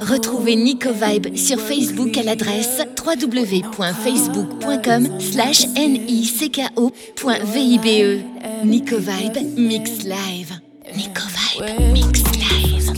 Retrouvez Nico Vibe sur Facebook à l'adresse www.facebook.com slash nicko.vibe. Nico Vibe Mix Live. Nico Vibe Mix Live.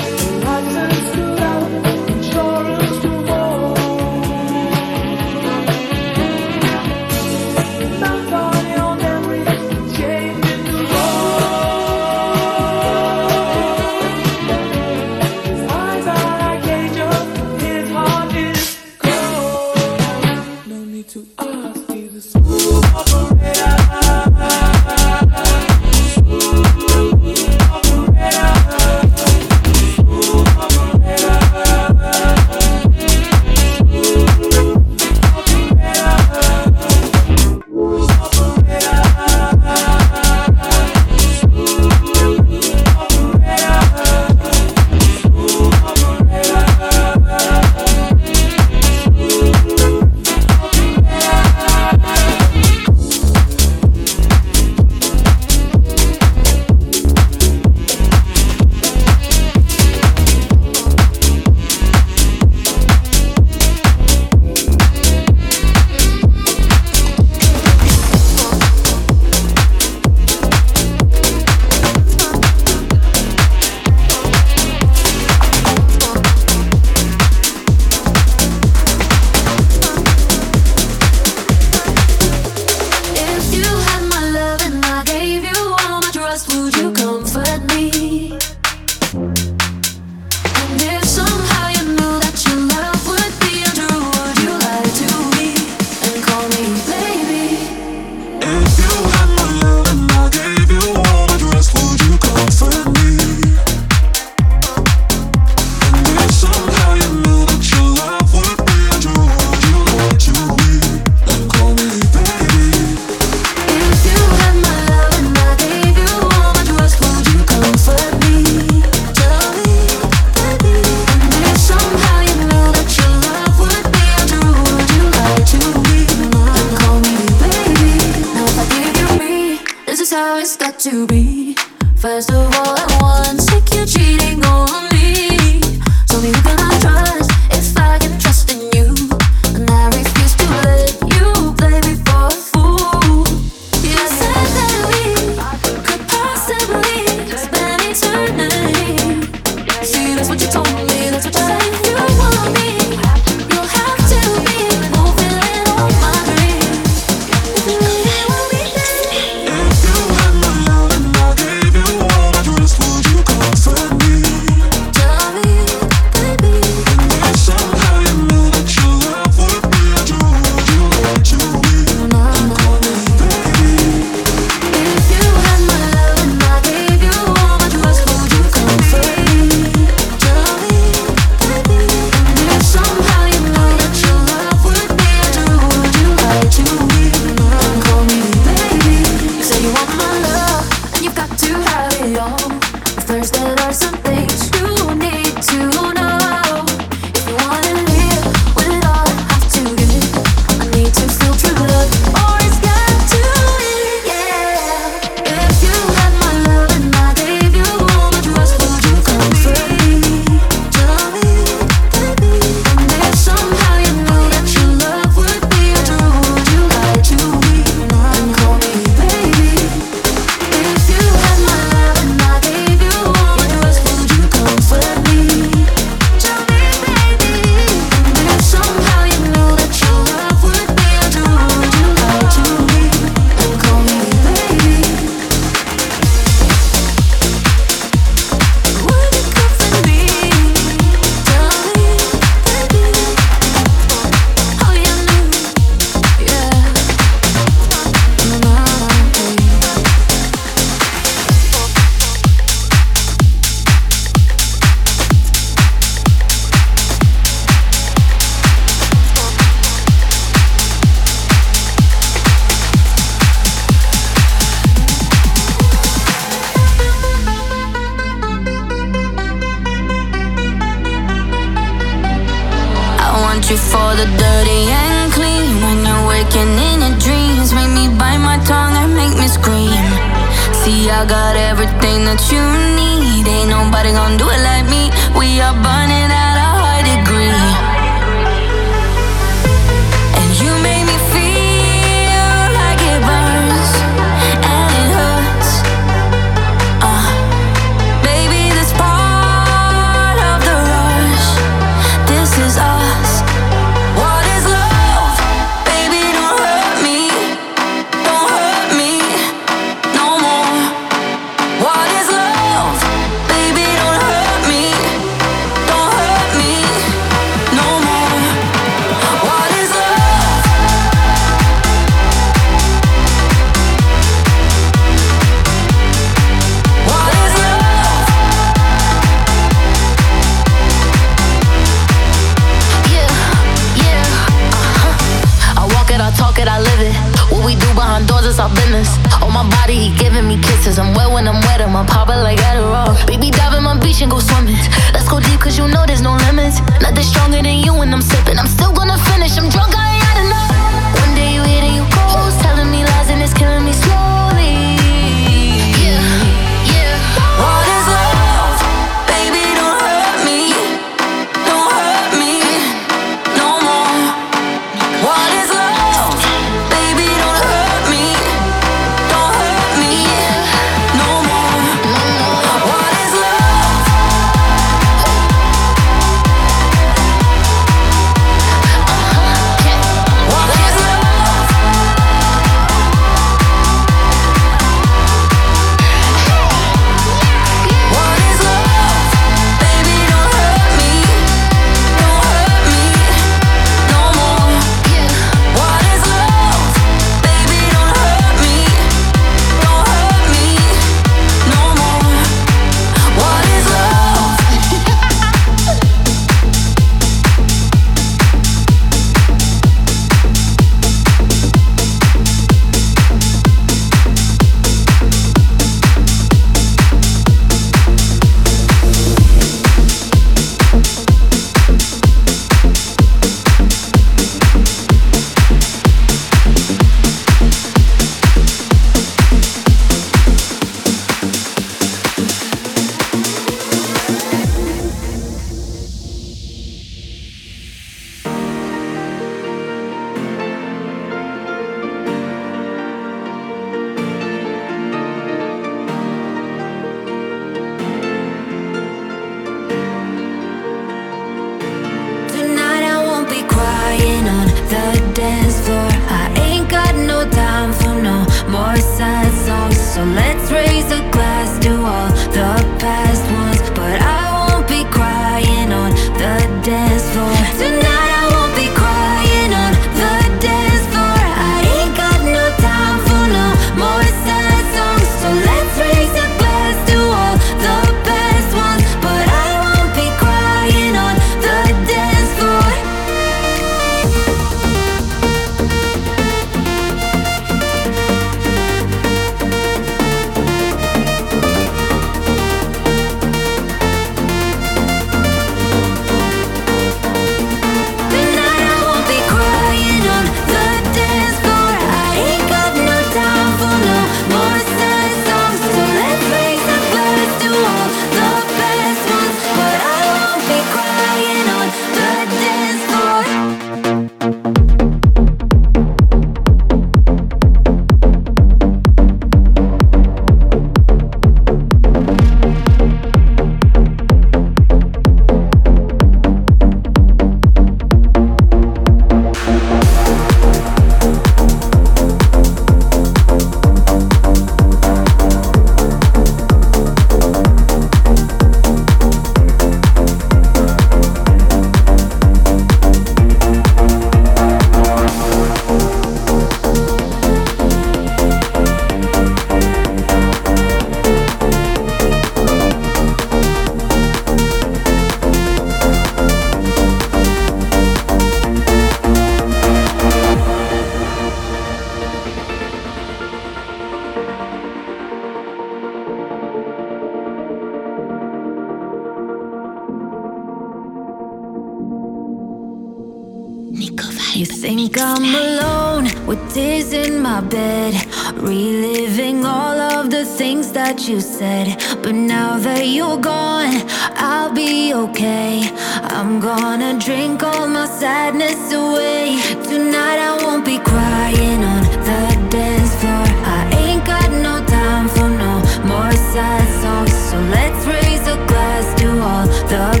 you said. But now that you're gone, I'll be okay. I'm gonna drink all my sadness away. Tonight I won't be crying on the dance floor. I ain't got no time for no more sad songs. So let's raise a glass to all the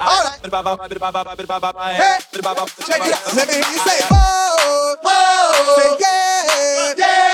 Alright. Hey, check it out. Let me hear you say, whoa, whoa. Say yeah, yeah.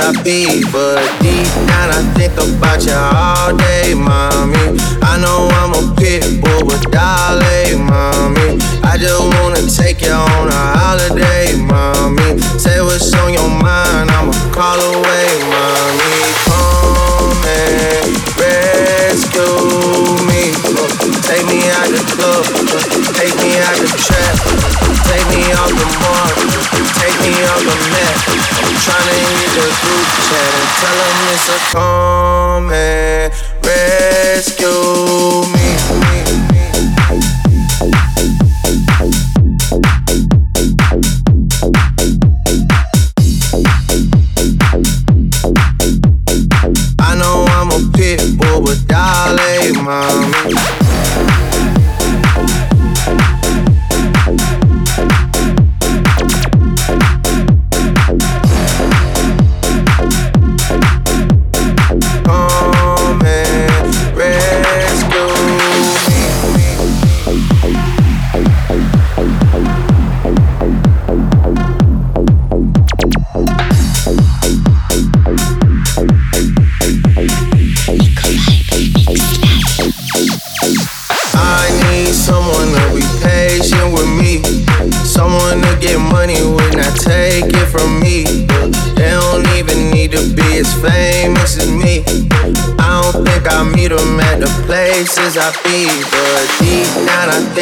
I be but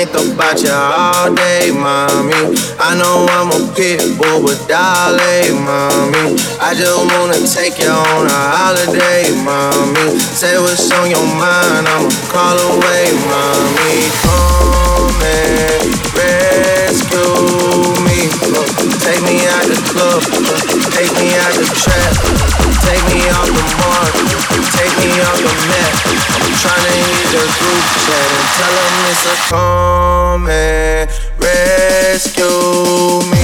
think about you all day, mommy. I know I'm a pit bull, but dolly, mommy. I just wanna take you on a holiday, mommy. Say what's on your mind, I'ma call away, mommy. Come and rescue me. Take me out the club, take me out the trap, take me off the mark, take me off the map tryna hit the group chat and tell them it's a come rescue me.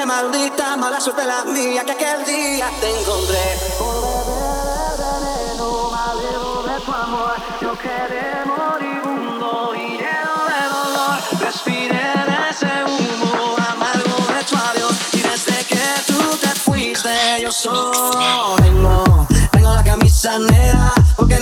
que maldita mala suerte la mía que aquel día te encontré. Por beber veneno, malevo de tu amor, yo quedé moribundo y lleno de dolor. Respiré en ese humo amargo de tu adiós y desde que tú te fuiste yo solo vengo, tengo la camisa negra porque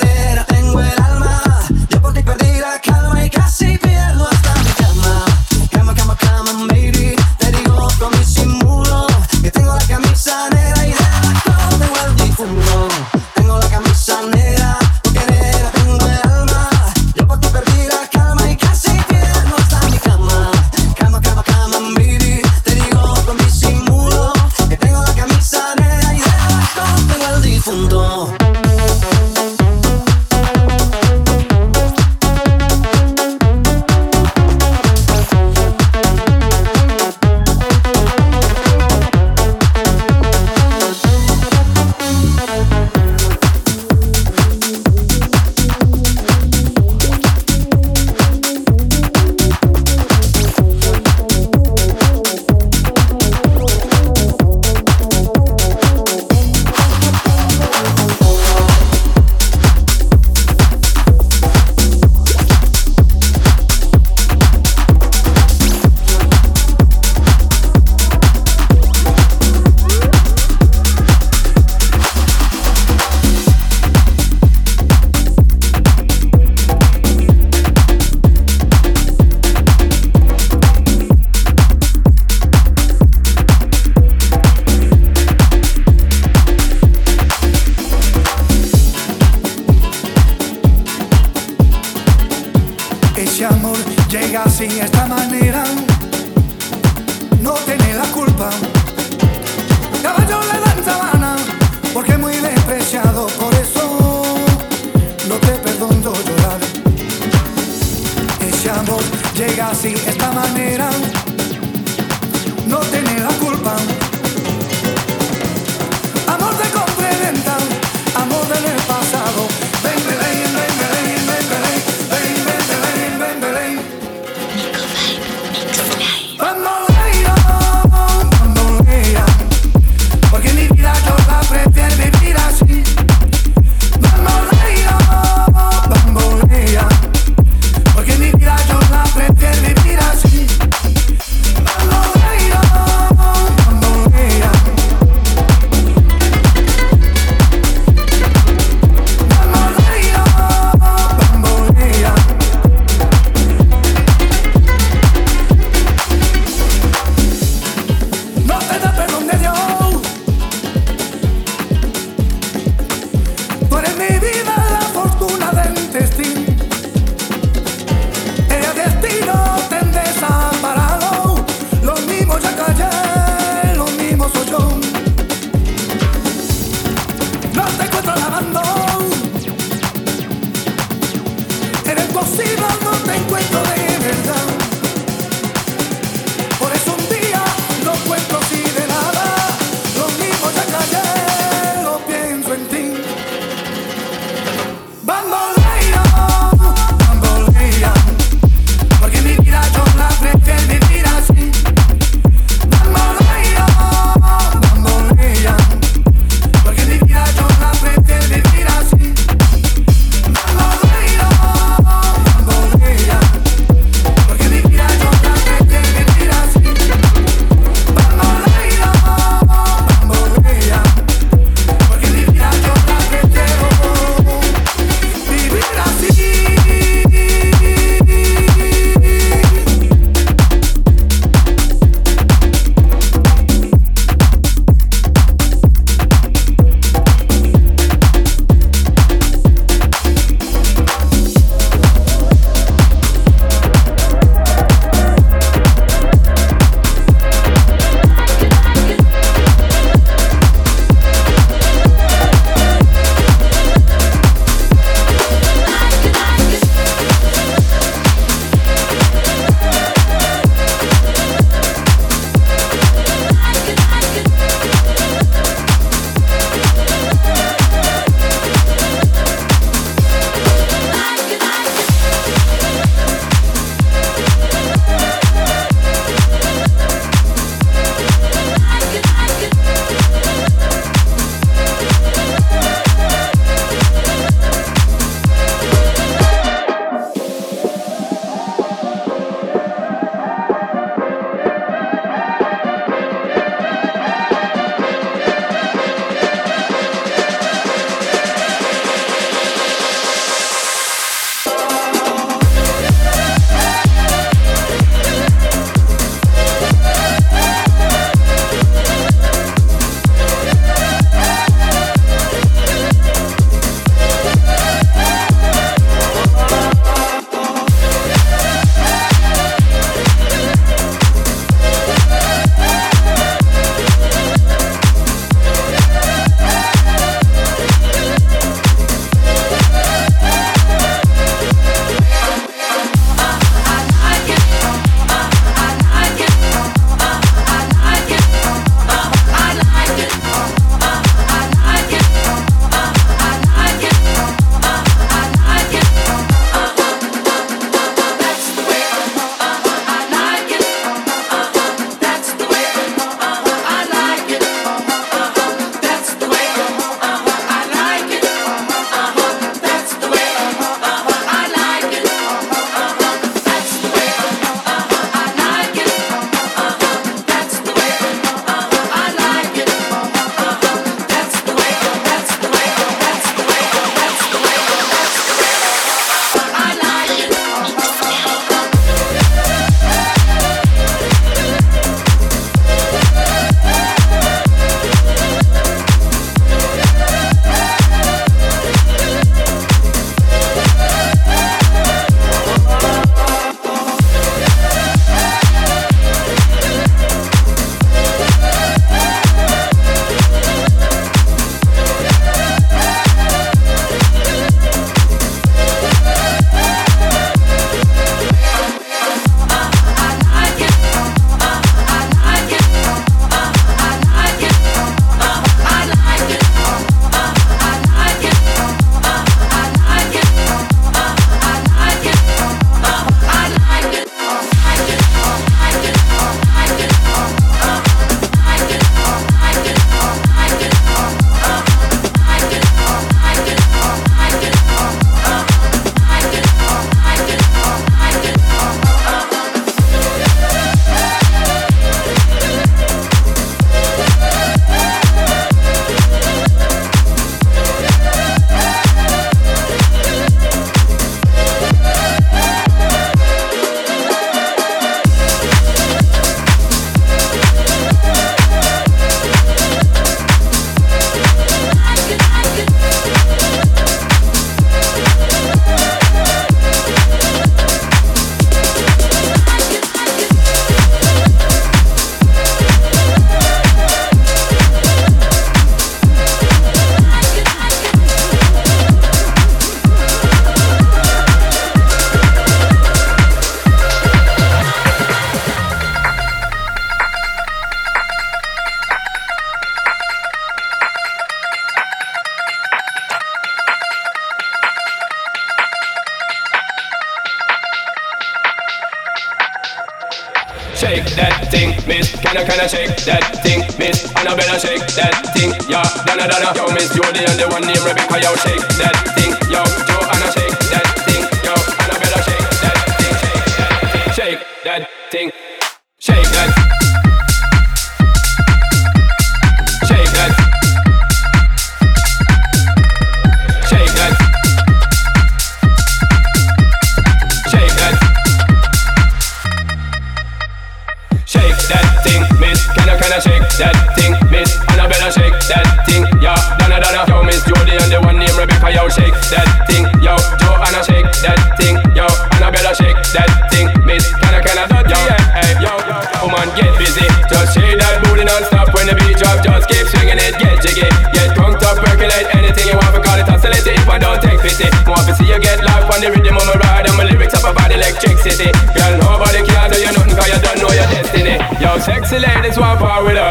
I, can shake that thing, miss? Annabella, shake that thing, yeah. Donna, Donna, yo, miss and the one named Rebecca, yo, shake that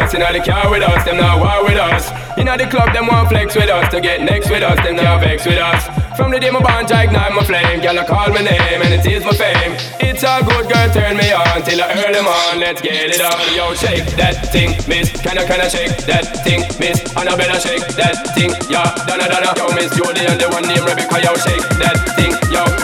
us, inna the car with us, them not war with us. Inna the club, them want flex with us, to get next with us, them not vex with us. From the day my bond, I ignite my flame, girl, I call my name and it is my fame. It's a good girl, turn me on till I earn them on. Let's get it on, yo, shake that thing, miss. Can I, can I shake that thing, miss? Annabella, shake that thing, yeah. Donna, Donna, yo, miss Jody and the one named Rebecca, yo, shake that thing, yo.